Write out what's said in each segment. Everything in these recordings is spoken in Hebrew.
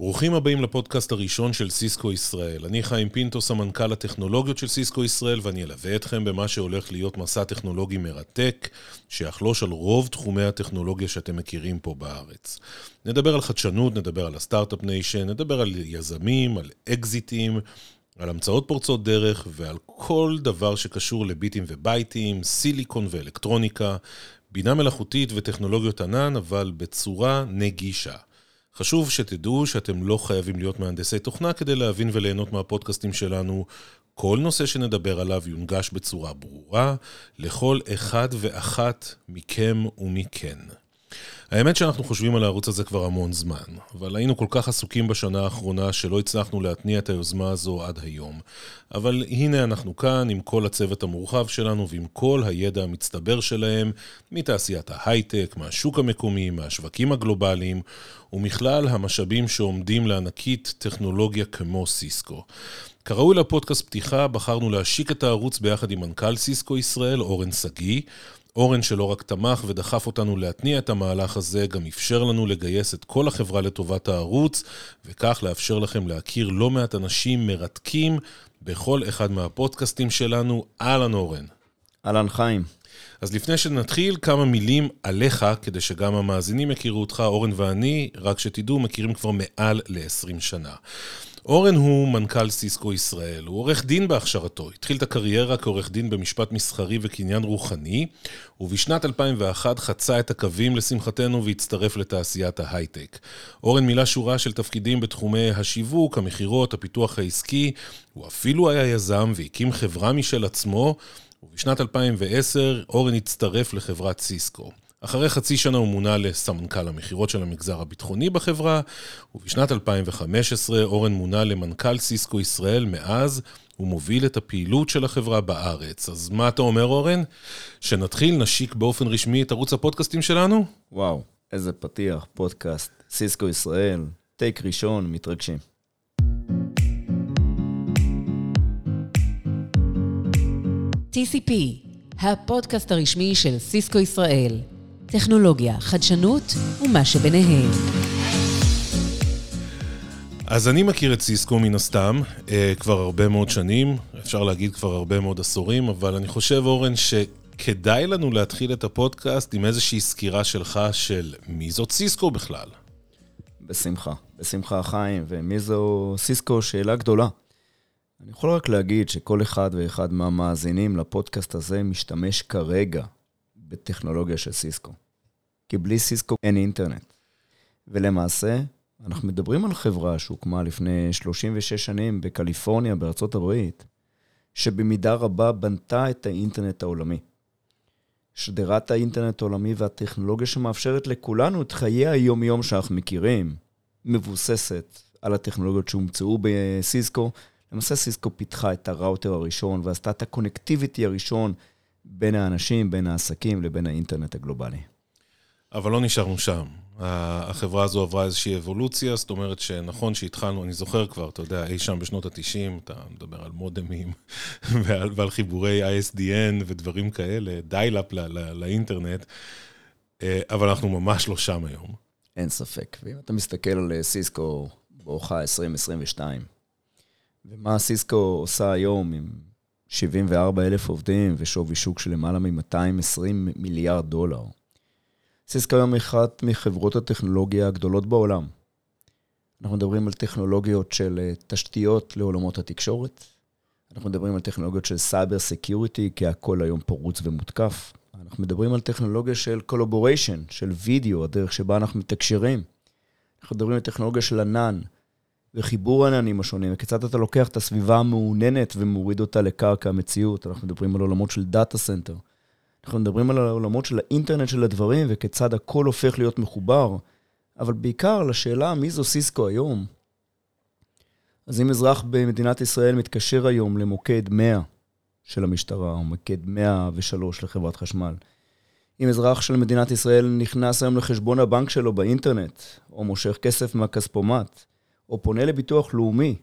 ברוכים הבאים לפודקאסט הראשון של סיסקו ישראל. אני חיים פינטו, סמנכ"ל הטכנולוגיות של סיסקו ישראל, ואני אלווה אתכם במה שהולך להיות מסע טכנולוגי מרתק, שיחלוש על רוב תחומי הטכנולוגיה שאתם מכירים פה בארץ. נדבר על חדשנות, נדבר על ה Start-Up Nation, נדבר על יזמים, על אקזיטים, על המצאות פורצות דרך ועל כל דבר שקשור לביטים ובייטים, סיליקון ואלקטרוניקה, בינה מלאכותית וטכנולוגיות ענן, אבל בצורה נגישה. חשוב שתדעו שאתם לא חייבים להיות מהנדסי תוכנה כדי להבין וליהנות מהפודקאסטים שלנו. כל נושא שנדבר עליו יונגש בצורה ברורה לכל אחד ואחת מכם ומכן. האמת שאנחנו חושבים על הערוץ הזה כבר המון זמן, אבל היינו כל כך עסוקים בשנה האחרונה שלא הצלחנו להתניע את היוזמה הזו עד היום. אבל הנה אנחנו כאן עם כל הצוות המורחב שלנו ועם כל הידע המצטבר שלהם מתעשיית ההייטק, מהשוק המקומי, מהשווקים הגלובליים ומכלל המשאבים שעומדים לענקית טכנולוגיה כמו סיסקו. כראוי לפודקאסט פתיחה, בחרנו להשיק את הערוץ ביחד עם מנכ"ל סיסקו ישראל, אורן שגיא. אורן שלא רק תמך ודחף אותנו להתניע את המהלך הזה, גם אפשר לנו לגייס את כל החברה לטובת הערוץ, וכך לאפשר לכם להכיר לא מעט אנשים מרתקים בכל אחד מהפודקאסטים שלנו. אהלן אורן. אהלן חיים. אז לפני שנתחיל, כמה מילים עליך, כדי שגם המאזינים יכירו אותך, אורן ואני, רק שתדעו, מכירים כבר מעל ל-20 שנה. אורן הוא מנכ"ל סיסקו ישראל, הוא עורך דין בהכשרתו, התחיל את הקריירה כעורך דין במשפט מסחרי וקניין רוחני, ובשנת 2001 חצה את הקווים לשמחתנו והצטרף לתעשיית ההייטק. אורן מילא שורה של תפקידים בתחומי השיווק, המכירות, הפיתוח העסקי, הוא אפילו היה יזם והקים חברה משל עצמו, ובשנת 2010 אורן הצטרף לחברת סיסקו. אחרי חצי שנה הוא מונה לסמנכ"ל המכירות של המגזר הביטחוני בחברה, ובשנת 2015 אורן מונה למנכ"ל סיסקו ישראל. מאז הוא מוביל את הפעילות של החברה בארץ. אז מה אתה אומר, אורן? שנתחיל, נשיק באופן רשמי את ערוץ הפודקאסטים שלנו? וואו, איזה פתיח, פודקאסט, סיסקו ישראל, טייק ראשון, מתרגשים. TCP, הפודקאסט הרשמי של סיסקו ישראל. טכנולוגיה, חדשנות ומה שביניהם. אז אני מכיר את סיסקו מן הסתם, אה, כבר הרבה מאוד שנים, אפשר להגיד כבר הרבה מאוד עשורים, אבל אני חושב, אורן, שכדאי לנו להתחיל את הפודקאסט עם איזושהי סקירה שלך של מי זאת סיסקו בכלל. בשמחה, בשמחה חיים, ומי זו סיסקו? שאלה גדולה. אני יכול רק להגיד שכל אחד ואחד מהמאזינים לפודקאסט הזה משתמש כרגע בטכנולוגיה של סיסקו. כי בלי סיסקו אין אינטרנט. ולמעשה, אנחנו מדברים על חברה שהוקמה לפני 36 שנים בקליפורניה, בארצות הברית, שבמידה רבה בנתה את האינטרנט העולמי. שדרת האינטרנט העולמי והטכנולוגיה שמאפשרת לכולנו את חיי היום-יום שאנחנו מכירים, מבוססת על הטכנולוגיות שהומצאו בסיסקו. למעשה סיסקו פיתחה את ה-router הראשון ועשתה את ה-connectivity הראשון בין האנשים, בין העסקים לבין האינטרנט הגלובלי. אבל לא נשארנו שם. החברה הזו עברה איזושהי אבולוציה, זאת אומרת שנכון שהתחלנו, אני זוכר כבר, אתה יודע, אי שם בשנות ה-90, אתה מדבר על מודמים ועל, ועל חיבורי ISDN ודברים כאלה, dial-up לאינטרנט, אה, אבל אנחנו ממש לא שם היום. אין ספק. ואם אתה מסתכל על אה, סיסקו בואכה 2022, ומה סיסקו עושה היום עם 74 אלף עובדים ושווי שוק של למעלה מ-220 מיליארד דולר. סיסקו היום אחת מחברות הטכנולוגיה הגדולות בעולם. אנחנו מדברים על טכנולוגיות של אה, תשתיות לעולמות התקשורת. אנחנו מדברים על טכנולוגיות של cyber security, כי הכל היום פרוץ ומותקף. אנחנו מדברים על טכנולוגיה של collaboration, של וידאו, הדרך שבה אנחנו מתקשרים. אנחנו מדברים על טכנולוגיה של ענן, וחיבור העננים השונים, וכיצד אתה לוקח את הסביבה המעוננת ומוריד אותה לקרקע המציאות. אנחנו מדברים על עולמות של data center. אנחנו מדברים על העולמות של האינטרנט של הדברים, וכיצד הכל הופך להיות מחובר, אבל בעיקר לשאלה מי זו סיסקו היום. אז אם אזרח במדינת ישראל מתקשר היום למוקד 100 של המשטרה, או מוקד 103 לחברת חשמל, אם אזרח של מדינת ישראל נכנס היום לחשבון הבנק שלו באינטרנט, או מושך כסף מהכספומט, או פונה לביטוח לאומי,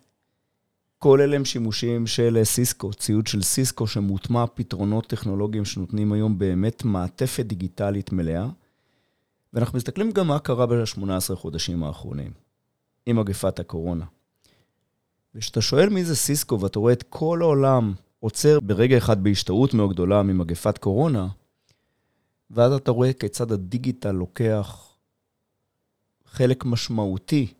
כל אלה הם שימושים של סיסקו, ציוד של סיסקו שמוטמע פתרונות טכנולוגיים שנותנים היום באמת מעטפת דיגיטלית מלאה. ואנחנו מסתכלים גם מה קרה ב-18 חודשים האחרונים. עם מגפת הקורונה. וכשאתה שואל מי זה סיסקו ואתה רואה את כל העולם עוצר ברגע אחד בהשתאות מאוד גדולה ממגפת קורונה, ואז אתה רואה כיצד הדיגיטל לוקח חלק משמעותי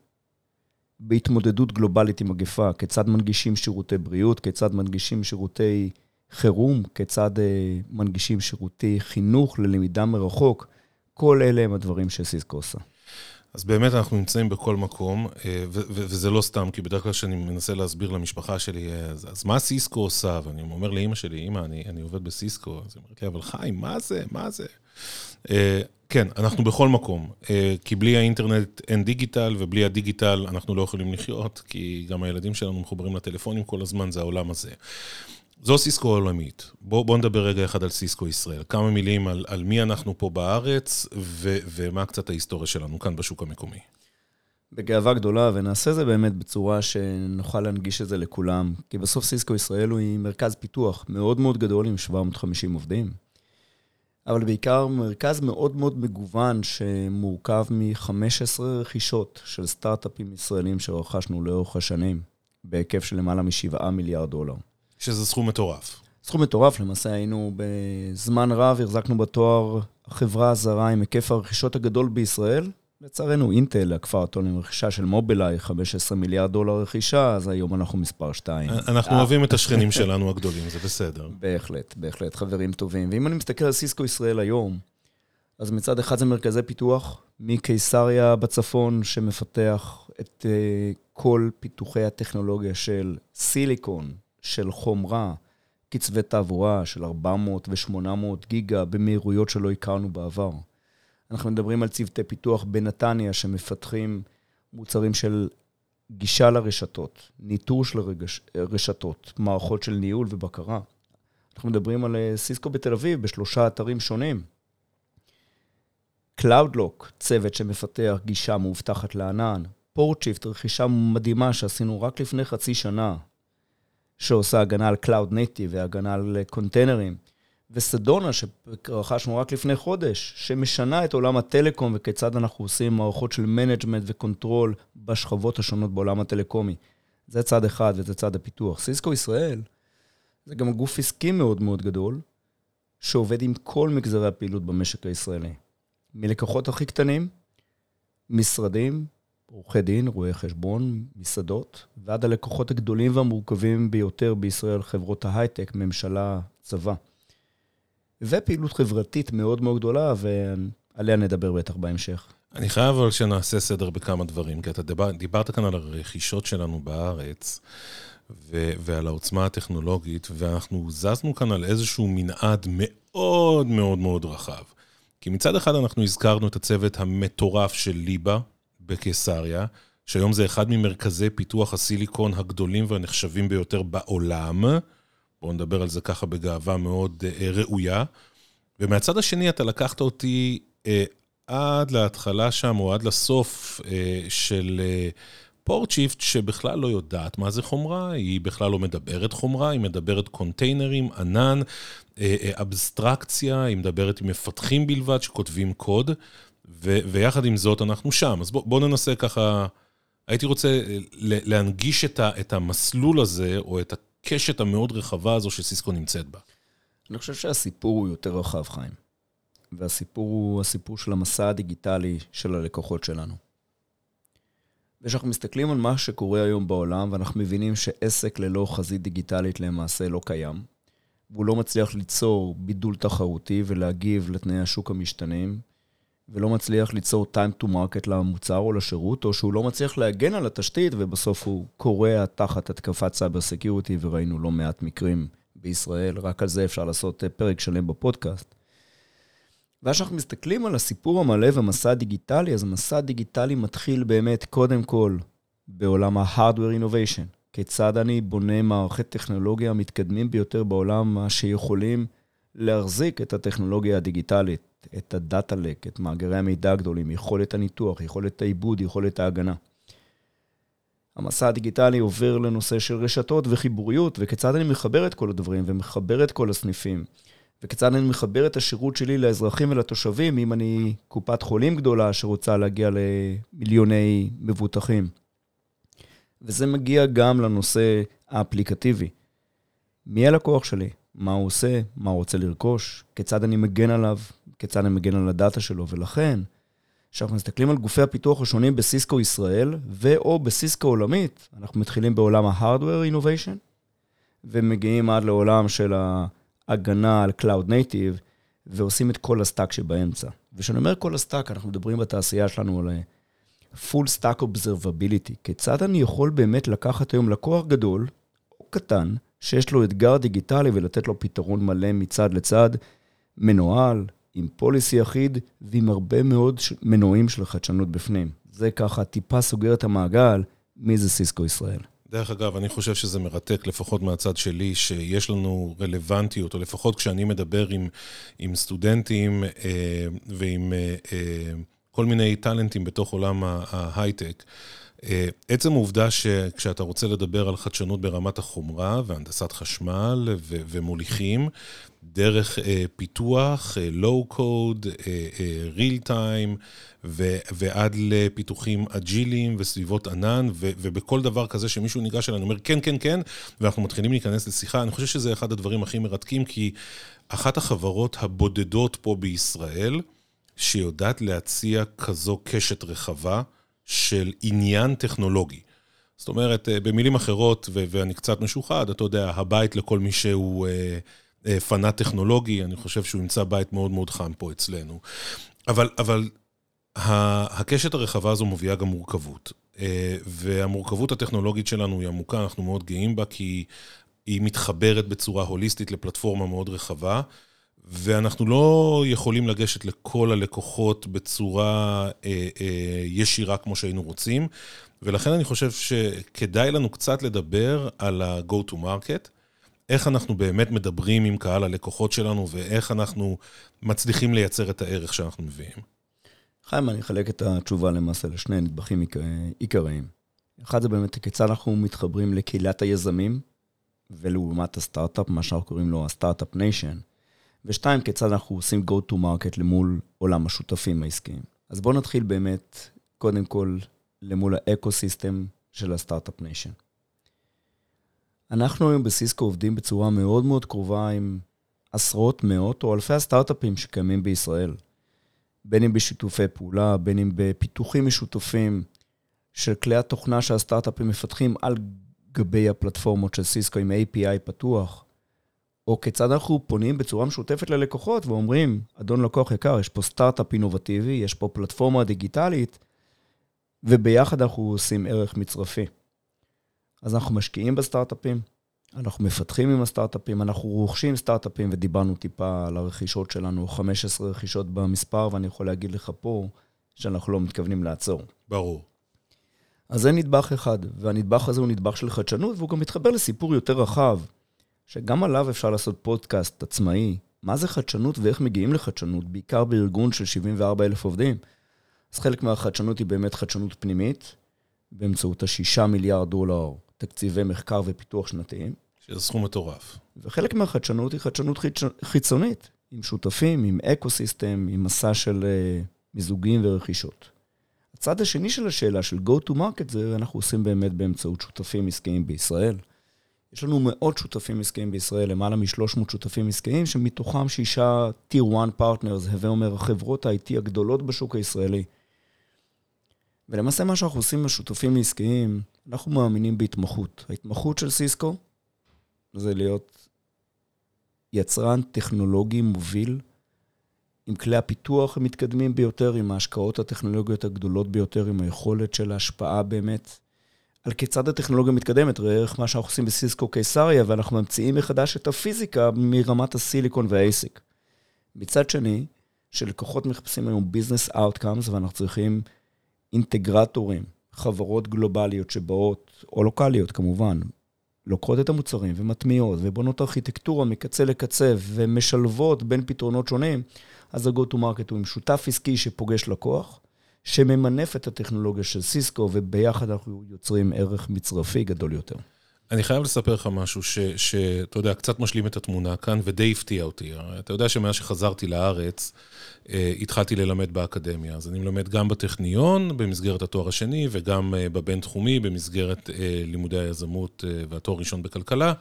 בהתמודדות גלובלית עם מגפה, כיצד מנגישים שירותי בריאות, כיצד מנגישים שירותי חירום, כיצד אה, מנגישים שירותי חינוך ללמידה מרחוק, כל אלה הם הדברים שסיסקו עושה. אז באמת אנחנו נמצאים בכל מקום, אה, וזה לא סתם, כי בדרך כלל כשאני מנסה להסביר למשפחה שלי, אה, אז, אז מה סיסקו עושה? ואני אומר לאימא שלי, אימא, אני, אני עובד בסיסקו. אז היא אומרת לי, אבל חיים, מה זה? מה זה? אה, כן, אנחנו בכל מקום, כי בלי האינטרנט אין דיגיטל, ובלי הדיגיטל אנחנו לא יכולים לחיות, כי גם הילדים שלנו מחוברים לטלפונים כל הזמן, זה העולם הזה. זו סיסקו עולמית. בואו בוא נדבר רגע אחד על סיסקו ישראל. כמה מילים על, על מי אנחנו פה בארץ, ו, ומה קצת ההיסטוריה שלנו כאן בשוק המקומי. בגאווה גדולה, ונעשה זה באמת בצורה שנוכל להנגיש את זה לכולם. כי בסוף סיסקו ישראל הוא מרכז פיתוח מאוד מאוד גדול עם 750 עובדים. אבל בעיקר מרכז מאוד מאוד מגוון שמורכב מ-15 רכישות של סטארט-אפים ישראלים שרכשנו לאורך השנים, בהיקף של למעלה מ-7 מיליארד דולר. שזה סכום מטורף. סכום מטורף, למעשה היינו בזמן רב, החזקנו בתואר החברה הזרה עם היקף הרכישות הגדול בישראל. לצערנו, אינטל, הכפר הטון עם רכישה של מובילאיי, 15 מיליארד דולר רכישה, אז היום אנחנו מספר 2. אנחנו אוהבים את השכנים שלנו הגדולים, זה בסדר. בהחלט, בהחלט, חברים טובים. ואם אני מסתכל על סיסקו ישראל היום, אז מצד אחד זה מרכזי פיתוח, מקיסריה בצפון, שמפתח את uh, כל פיתוחי הטכנולוגיה של סיליקון, של חומרה, קצבי תעבורה של 400 ו-800 גיגה במהירויות שלא הכרנו בעבר. אנחנו מדברים על צוותי פיתוח בנתניה שמפתחים מוצרים של גישה לרשתות, ניטור של רגש, רשתות, מערכות של ניהול ובקרה. אנחנו מדברים על אה, סיסקו בתל אביב בשלושה אתרים שונים. CloudLock, צוות שמפתח גישה מאובטחת לענן. פורטשיפט, רכישה מדהימה שעשינו רק לפני חצי שנה, שעושה הגנה על Cloud Native והגנה על קונטיינרים. וסדונה, שרכשנו רק לפני חודש, שמשנה את עולם הטלקום וכיצד אנחנו עושים מערכות של management ו-control בשכבות השונות בעולם הטלקומי. זה צד אחד וזה צד הפיתוח. סיסקו ישראל זה גם גוף עסקי מאוד מאוד גדול, שעובד עם כל מגזרי הפעילות במשק הישראלי. מלקוחות הכי קטנים, משרדים, עורכי דין, רואי חשבון, מסעדות, ועד הלקוחות הגדולים והמורכבים ביותר בישראל, חברות ההייטק, ממשלה, צבא. ופעילות חברתית מאוד מאוד גדולה, ועליה נדבר בטח בהמשך. אני חייב אבל שנעשה סדר בכמה דברים, כי אתה דיבר, דיברת כאן על הרכישות שלנו בארץ, ו- ועל העוצמה הטכנולוגית, ואנחנו זזנו כאן על איזשהו מנעד מאוד מאוד מאוד רחב. כי מצד אחד אנחנו הזכרנו את הצוות המטורף של ליבה, בקיסריה, שהיום זה אחד ממרכזי פיתוח הסיליקון הגדולים והנחשבים ביותר בעולם. בואו נדבר על זה ככה בגאווה מאוד אה, ראויה. ומהצד השני, אתה לקחת אותי אה, עד להתחלה שם, או עד לסוף אה, של אה, פורטשיפט, שבכלל לא יודעת מה זה חומרה, היא בכלל לא מדברת חומרה, היא מדברת קונטיינרים, ענן, אה, אה, אבסטרקציה, היא מדברת עם מפתחים בלבד שכותבים קוד. ו- ויחד עם זאת אנחנו שם. אז בואו בוא ננסה ככה, הייתי רוצה אה, להנגיש את, ה- את המסלול הזה, או את הקשת המאוד רחבה הזו שסיסקו נמצאת בה. אני חושב שהסיפור הוא יותר רחב, חיים. והסיפור הוא הסיפור של המסע הדיגיטלי של הלקוחות שלנו. וכשאנחנו מסתכלים על מה שקורה היום בעולם, ואנחנו מבינים שעסק ללא חזית דיגיטלית למעשה לא קיים, והוא לא מצליח ליצור בידול תחרותי ולהגיב לתנאי השוק המשתנים, ולא מצליח ליצור time to market למוצר או לשירות, או שהוא לא מצליח להגן על התשתית, ובסוף הוא כורע תחת התקפת cyber security, וראינו לא מעט מקרים בישראל, רק על זה אפשר לעשות אה, פרק שלם בפודקאסט. ואז כשאנחנו מסתכלים על הסיפור המלא והמסע הדיגיטלי, אז המסע הדיגיטלי מתחיל באמת, קודם כל, בעולם ה-hardware innovation. כיצד אני בונה מערכי טכנולוגיה המתקדמים ביותר בעולם, שיכולים להחזיק את הטכנולוגיה הדיגיטלית. את הדאטה לק, את מאגרי המידע הגדולים, יכולת הניתוח, יכולת העיבוד, יכולת ההגנה. המסע הדיגיטלי עובר לנושא של רשתות וחיבוריות, וכיצד אני מחבר את כל הדברים ומחבר את כל הסניפים, וכיצד אני מחבר את השירות שלי לאזרחים ולתושבים, אם אני קופת חולים גדולה שרוצה להגיע למיליוני מבוטחים. וזה מגיע גם לנושא האפליקטיבי. מי הלקוח שלי? מה הוא עושה? מה הוא רוצה לרכוש? כיצד אני מגן עליו? כיצד אני מגן על ה-data שלו? ולכן, כשאנחנו מסתכלים על גופי הפיתוח השונים בסיסקו ישראל ו/או בסיסקו עולמית, אנחנו מתחילים בעולם ה-Hardware Innovation, ומגיעים עד לעולם של ההגנה על Cloud Native, ועושים את כל ה-stack שבאמצע. וכשאני אומר כל ה-stack, אנחנו מדברים בתעשייה שלנו על full stack observability. כיצד אני יכול באמת לקחת היום לקוח גדול או קטן, שיש לו אתגר דיגיטלי ולתת לו פתרון מלא מצד לצד, מנוהל, עם פוליסי אחיד ועם הרבה מאוד מנועים של חדשנות בפנים. זה ככה טיפה סוגר את המעגל, מי זה סיסקו ישראל. דרך אגב, אני חושב שזה מרתק, לפחות מהצד שלי, שיש לנו רלוונטיות, או לפחות כשאני מדבר עם, עם סטודנטים אה, ועם אה, אה, כל מיני טאלנטים בתוך עולם ההייטק. אה, עצם העובדה שכשאתה רוצה לדבר על חדשנות ברמת החומרה והנדסת חשמל ו- ומוליכים, דרך אה, פיתוח, low-code, real time, ועד לפיתוחים אג'יליים וסביבות ענן, ו- ובכל דבר כזה שמישהו ניגש אלינו, אומר כן, כן, כן, ואנחנו מתחילים להיכנס לשיחה. אני חושב שזה אחד הדברים הכי מרתקים, כי אחת החברות הבודדות פה בישראל, שיודעת להציע כזו קשת רחבה של עניין טכנולוגי. זאת אומרת, אה, במילים אחרות, ו- ואני קצת משוחד, אתה יודע, הבית לכל מי שהוא אה, אה, פנאט טכנולוגי, אני חושב שהוא ימצא בית מאוד מאוד חם פה אצלנו. אבל, אבל הקשת הרחבה הזו מביאה גם מורכבות. אה, והמורכבות הטכנולוגית שלנו היא עמוקה, אנחנו מאוד גאים בה, כי היא מתחברת בצורה הוליסטית לפלטפורמה מאוד רחבה. ואנחנו לא יכולים לגשת לכל הלקוחות בצורה אה, אה, ישירה כמו שהיינו רוצים, ולכן אני חושב שכדאי לנו קצת לדבר על ה-go to market, איך אנחנו באמת מדברים עם קהל הלקוחות שלנו ואיך אנחנו מצליחים לייצר את הערך שאנחנו מביאים. חיים, אני אחלק את התשובה למעשה לשני נדבכים עיקריים. אחד זה באמת כיצד אנחנו מתחברים לקהילת היזמים, ולעומת הסטארט-אפ, מה שאנחנו קוראים לו ה-startup nation. ושתיים, כיצד אנחנו עושים go to market למול עולם השותפים העסקיים. אז בואו נתחיל באמת, קודם כל, למול ה-ecosystem של ה-startup nation. אנחנו היום בסיסקו עובדים בצורה מאוד מאוד קרובה עם עשרות, מאות או אלפי הסטארט-אפים שקיימים בישראל. בין אם בשיתופי פעולה, בין אם בפיתוחים משותפים של כלי התוכנה שהסטארט-אפים מפתחים על גבי הפלטפורמות של סיסקו עם API פתוח, או כיצד אנחנו פונים בצורה משותפת ללקוחות ואומרים, אדון לקוח יקר, יש פה סטארט-אפ אינובטיבי, יש פה פלטפורמה דיגיטלית, וביחד אנחנו עושים ערך מצרפי. אז אנחנו משקיעים בסטארט-אפים, אנחנו מפתחים עם הסטארט-אפים, אנחנו רוכשים סטארט-אפים, ודיברנו טיפה על הרכישות שלנו, 15 רכישות במספר, ואני יכול להגיד לך פה שאנחנו לא מתכוונים לעצור. ברור. אז זה נדבך אחד, והנדבך הזה הוא נדבך של חדשנות, והוא גם מתחבר לסיפור יותר רחב, שגם עליו אפשר לעשות פודקאסט עצמאי. מה זה חדשנות ואיך מגיעים לחדשנות, בעיקר בארגון של 74 אלף עובדים. אז חלק מהחדשנות היא באמת חדשנות פנימית, באמצעות ה-6 מיליארד דולר תקציבי מחקר ופיתוח שנתיים. שזה סכום מטורף. וחלק מהחדשנות היא חדשנות חיצונית, עם שותפים, עם ecosystem, עם מסע של uh, מיזוגים ורכישות. הצד השני של השאלה של go to market זה אנחנו עושים באמת באמצעות שותפים עסקיים בישראל. יש לנו מאות שותפים עסקיים בישראל, למעלה מ-300 שותפים עסקיים, שמתוכם שישה Tier 1 Partners, הווה אומר, החברות ה-IT הגדולות בשוק הישראלי. ולמעשה מה שאנחנו עושים בשותפים עסקיים, אנחנו מאמינים בהתמחות. ההתמחות של סיסקו זה להיות יצרן טכנולוגי מוביל, עם כלי הפיתוח המתקדמים ביותר, עם ההשקעות הטכנולוגיות הגדולות ביותר, עם היכולת של ההשפעה באמת על כיצד הטכנולוגיה מתקדמת, ראה איך מה שאנחנו עושים בסיסקו קיסריה, ואנחנו ממציאים מחדש את הפיזיקה מרמת הסיליקון וה-ASIC. מצד שני, שלקוחות מחפשים היום business outcomes, ואנחנו צריכים אינטגרטורים, חברות גלובליות שבאות, או לוקאליות כמובן, לוקחות את המוצרים ומטמיעות ובונות ארכיטקטורה מקצה לקצה ומשלבות בין פתרונות שונים, אז ה-go to market הוא עם שותף עסקי שפוגש לקוח, שממנף את הטכנולוגיה של סיסקו, וביחד אנחנו יוצרים ערך מצרפי גדול יותר. אני חייב לספר לך משהו שאתה יודע, קצת משלים את התמונה כאן, ודי הפתיע אותי. אתה יודע שמאז שחזרתי לארץ, אה, התחלתי ללמד באקדמיה. אז אני מלמד גם בטכניון, במסגרת התואר השני, וגם אה, בבין-תחומי, במסגרת אה, לימודי היזמות והתואר הראשון בכלכלה.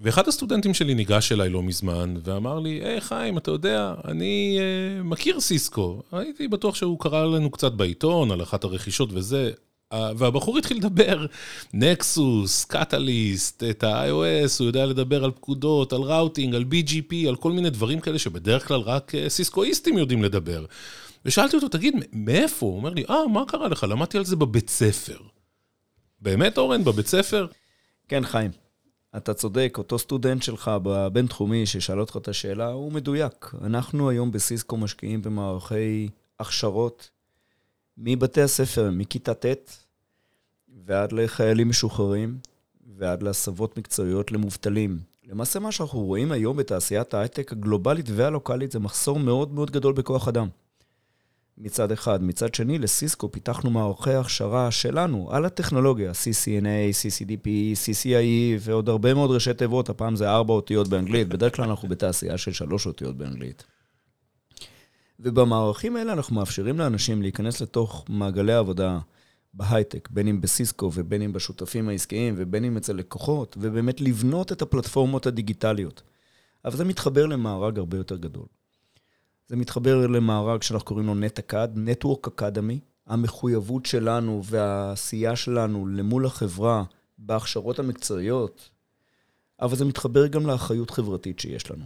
ואחד הסטודנטים שלי ניגש אליי לא מזמן, ואמר לי, היי hey, חיים, אתה יודע, אני uh, מכיר סיסקו. הייתי בטוח שהוא קרא לנו קצת בעיתון על אחת הרכישות וזה. והבחור התחיל לדבר, נקסוס, קטליסט, את ה-iOS, הוא יודע לדבר על פקודות, על ראוטינג, על BGP, על כל מיני דברים כאלה שבדרך כלל רק אה, סיסקואיסטים יודעים לדבר. ושאלתי אותו, תגיד, מאיפה? הוא אומר לי, אה, מה קרה לך? למדתי על זה בבית ספר. באמת, אורן, בבית ספר? כן, חיים. אתה צודק, אותו סטודנט שלך בבינתחומי ששאל אותך את השאלה, הוא מדויק. אנחנו היום בסיסקו משקיעים במערכי הכשרות מבתי הספר, מכיתה ט' ועד לחיילים משוחררים, ועד להסבות מקצועיות למובטלים. למעשה מה שאנחנו רואים היום בתעשיית ההייטק הגלובלית והלוקאלית זה מחסור מאוד מאוד גדול בכוח אדם. מצד אחד. מצד שני, לסיסקו פיתחנו מערכי הכשרה שלנו על הטכנולוגיה, CCNA, CCDP, CCIE ועוד הרבה מאוד ראשי תיבות, הפעם זה ארבע אותיות באנגלית, בדרך כלל אנחנו בתעשייה של שלוש אותיות באנגלית. ובמערכים האלה אנחנו מאפשרים לאנשים להיכנס לתוך מעגלי העבודה בהייטק, בין אם בסיסקו ובין אם בשותפים העסקיים ובין אם אצל לקוחות, ובאמת לבנות את הפלטפורמות הדיגיטליות. אבל זה מתחבר למארג הרבה יותר גדול. זה מתחבר למארג שאנחנו קוראים לו NetAcad, Network Academy, המחויבות שלנו והעשייה שלנו למול החברה בהכשרות המקצועיות, אבל זה מתחבר גם לאחריות חברתית שיש לנו.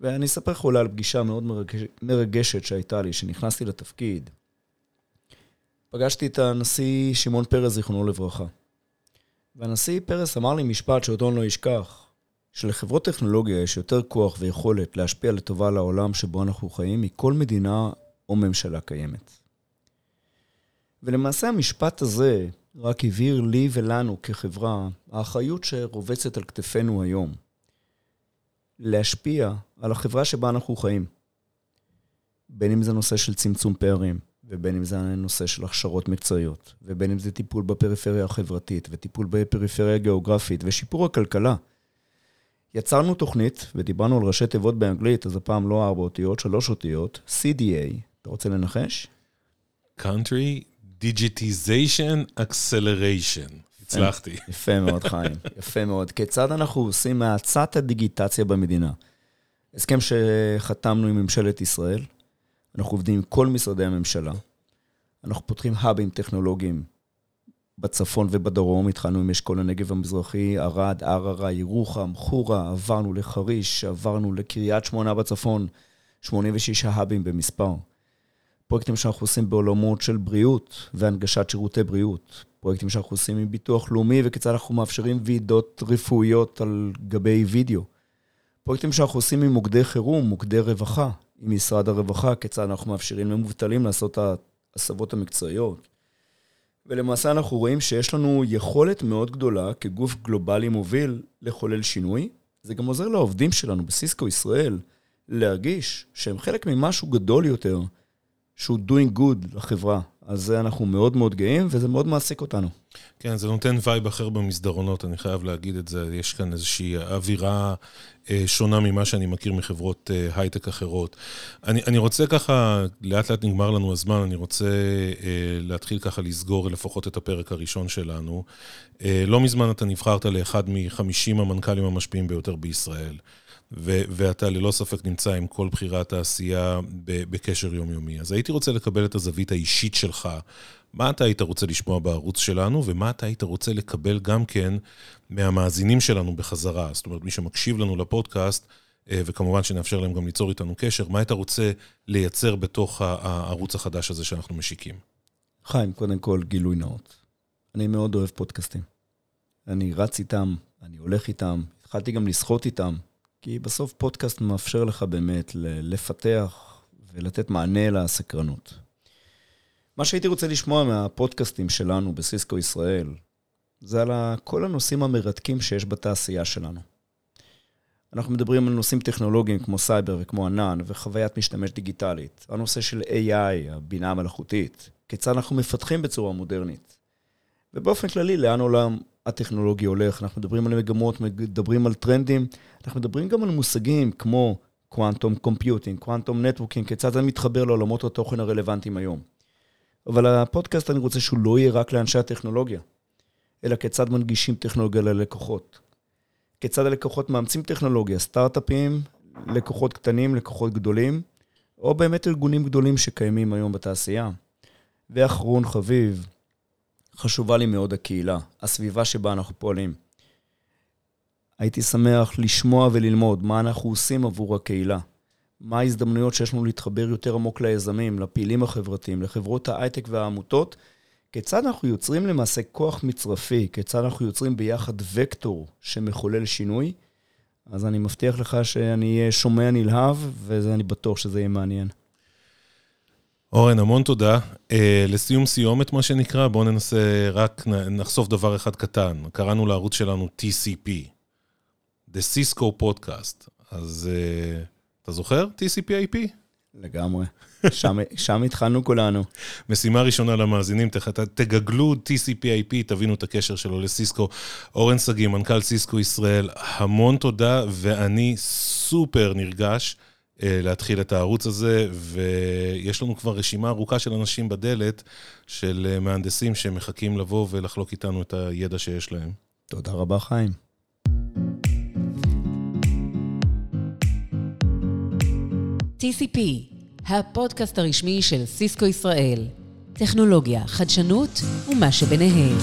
ואני אספר לך אולי על פגישה מאוד מרגש, מרגשת שהייתה לי, כשנכנסתי לתפקיד. פגשתי את הנשיא שמעון פרס, זיכרונו לברכה. והנשיא פרס אמר לי משפט שאותו אני לא אשכח, שלחברות טכנולוגיה יש יותר כוח ויכולת להשפיע לטובה לעולם שבו אנחנו חיים מכל מדינה או ממשלה קיימת. ולמעשה המשפט הזה רק הבהיר לי ולנו כחברה האחריות שרובצת על כתפינו היום. להשפיע על החברה שבה אנחנו חיים. בין אם זה נושא של צמצום פערים, ובין אם זה נושא של הכשרות מקצועיות, ובין אם זה טיפול בפריפריה החברתית, וטיפול בפריפריה הגיאוגרפית, ושיפור הכלכלה. יצרנו תוכנית, ודיברנו על ראשי תיבות באנגלית, אז הפעם לא ארבע אותיות, שלוש אותיות, CDA. אתה רוצה לנחש? Country Digitization Acceleration. הצלחתי. יפה מאוד, חיים. יפה מאוד. כיצד אנחנו עושים מהאצת הדיגיטציה במדינה? הסכם שחתמנו עם ממשלת ישראל, אנחנו עובדים עם כל משרדי הממשלה, אנחנו פותחים האבים טכנולוגיים בצפון ובדרום, התחלנו עם אשכול הנגב המזרחי, ערד, ערערה, ירוחם, חורה, עברנו לחריש, עברנו לקריית שמונה בצפון, 86 האבים במספר. פרויקטים שאנחנו עושים בעולמות של בריאות והנגשת שירותי בריאות. פרויקטים שאנחנו עושים עם ביטוח לאומי וכיצד אנחנו מאפשרים ועידות רפואיות על גבי וידאו. פרויקטים שאנחנו עושים עם מוקדי חירום, מוקדי רווחה, עם משרד הרווחה, כיצד אנחנו מאפשרים למובטלים לעשות את ההסבות המקצועיות. ולמעשה אנחנו רואים שיש לנו יכולת מאוד גדולה כגוף גלובלי מוביל לחולל שינוי. זה גם עוזר לעובדים שלנו בסיסקו ישראל להרגיש שהם חלק ממשהו גדול יותר, שהוא doing good לחברה. אז זה אנחנו מאוד מאוד גאים, וזה מאוד מעסיק אותנו. כן, זה נותן vibe אחר במסדרונות, אני חייב להגיד את זה. יש כאן איזושהי אווירה אה, שונה ממה שאני מכיר מחברות אה, הייטק אחרות. אני, אני רוצה ככה, לאט לאט נגמר לנו הזמן, אני רוצה אה, להתחיל ככה לסגור לפחות את הפרק הראשון שלנו. אה, לא מזמן אתה נבחרת לאחד מחמישים המנכ"לים המשפיעים ביותר בישראל. ו- ואתה ללא ספק נמצא עם כל בכירי התעשייה בקשר יומיומי. אז הייתי רוצה לקבל את הזווית האישית שלך. מה אתה היית רוצה לשמוע בערוץ שלנו, ומה אתה היית רוצה לקבל גם כן מהמאזינים שלנו בחזרה. זאת אומרת, מי שמקשיב לנו לפודקאסט, אה, וכמובן שנאפשר להם גם ליצור איתנו קשר, מה היית רוצה לייצר בתוך הערוץ החדש הזה שאנחנו משיקים? חיים, קודם כל, גילוי נאות. אני מאוד אוהב פודקאסטים. אני רץ איתם, אני הולך איתם, התחלתי גם לשחות איתם, כי בסוף פודקאסט מאפשר לך באמת לפתח ולתת מענה לסקרנות. מה שהייתי רוצה לשמוע מהפודקאסטים שלנו בסיסקו ישראל, זה על כל הנושאים המרתקים שיש בתעשייה שלנו. אנחנו מדברים על נושאים טכנולוגיים כמו סייבר וכמו ענן וחוויית משתמש דיגיטלית. הנושא של AI, הבינה המלאכותית, כיצד אנחנו מפתחים בצורה מודרנית. ובאופן כללי, לאן עולם הטכנולוגי הולך, אנחנו מדברים על מגמות, מדברים על טרנדים, אנחנו מדברים גם על מושגים כמו quantum computing, quantum networking, כיצד זה מתחבר לעולמות התוכן הרלוונטיים היום. אבל הפודקאסט, אני רוצה שהוא לא יהיה רק לאנשי הטכנולוגיה, אלא כיצד מנגישים טכנולוגיה ללקוחות. כיצד הלקוחות מאמצים טכנולוגיה, סטארט-אפים, לקוחות קטנים, לקוחות גדולים, או באמת ארגונים גדולים שקיימים היום בתעשייה. ואחרון חביב, חשובה לי מאוד הקהילה, הסביבה שבה אנחנו פועלים. הייתי שמח לשמוע וללמוד מה אנחנו עושים עבור הקהילה. מה ההזדמנויות שיש לנו להתחבר יותר עמוק ליזמים, לפעילים החברתיים, לחברות ההייטק והעמותות, כיצד אנחנו יוצרים למעשה כוח מצרפי, כיצד אנחנו יוצרים ביחד וקטור שמחולל שינוי. אז אני מבטיח לך שאני אהיה שומע נלהב, ואני בטוח שזה יהיה מעניין. אורן, המון תודה. Uh, לסיום סיומת, מה שנקרא, בואו ננסה רק נחשוף דבר אחד קטן. קראנו לערוץ שלנו TCP, The Cisco Podcast. אז uh, אתה זוכר? TCP/IP? לגמרי. שם, שם התחלנו כולנו. משימה ראשונה למאזינים, תגגלו TCP/IP, תבינו את הקשר שלו לסיסקו. אורן שגיא, מנכ"ל סיסקו ישראל, המון תודה, ואני סופר נרגש. אה, להתחיל את הערוץ הזה, ויש לנו כבר רשימה ארוכה של אנשים בדלת, של אה, מהנדסים שמחכים לבוא ולחלוק איתנו את הידע שיש להם. תודה רבה, חיים. TCP, הפודקאסט הרשמי של סיסקו ישראל. טכנולוגיה, חדשנות ומה שביניהם.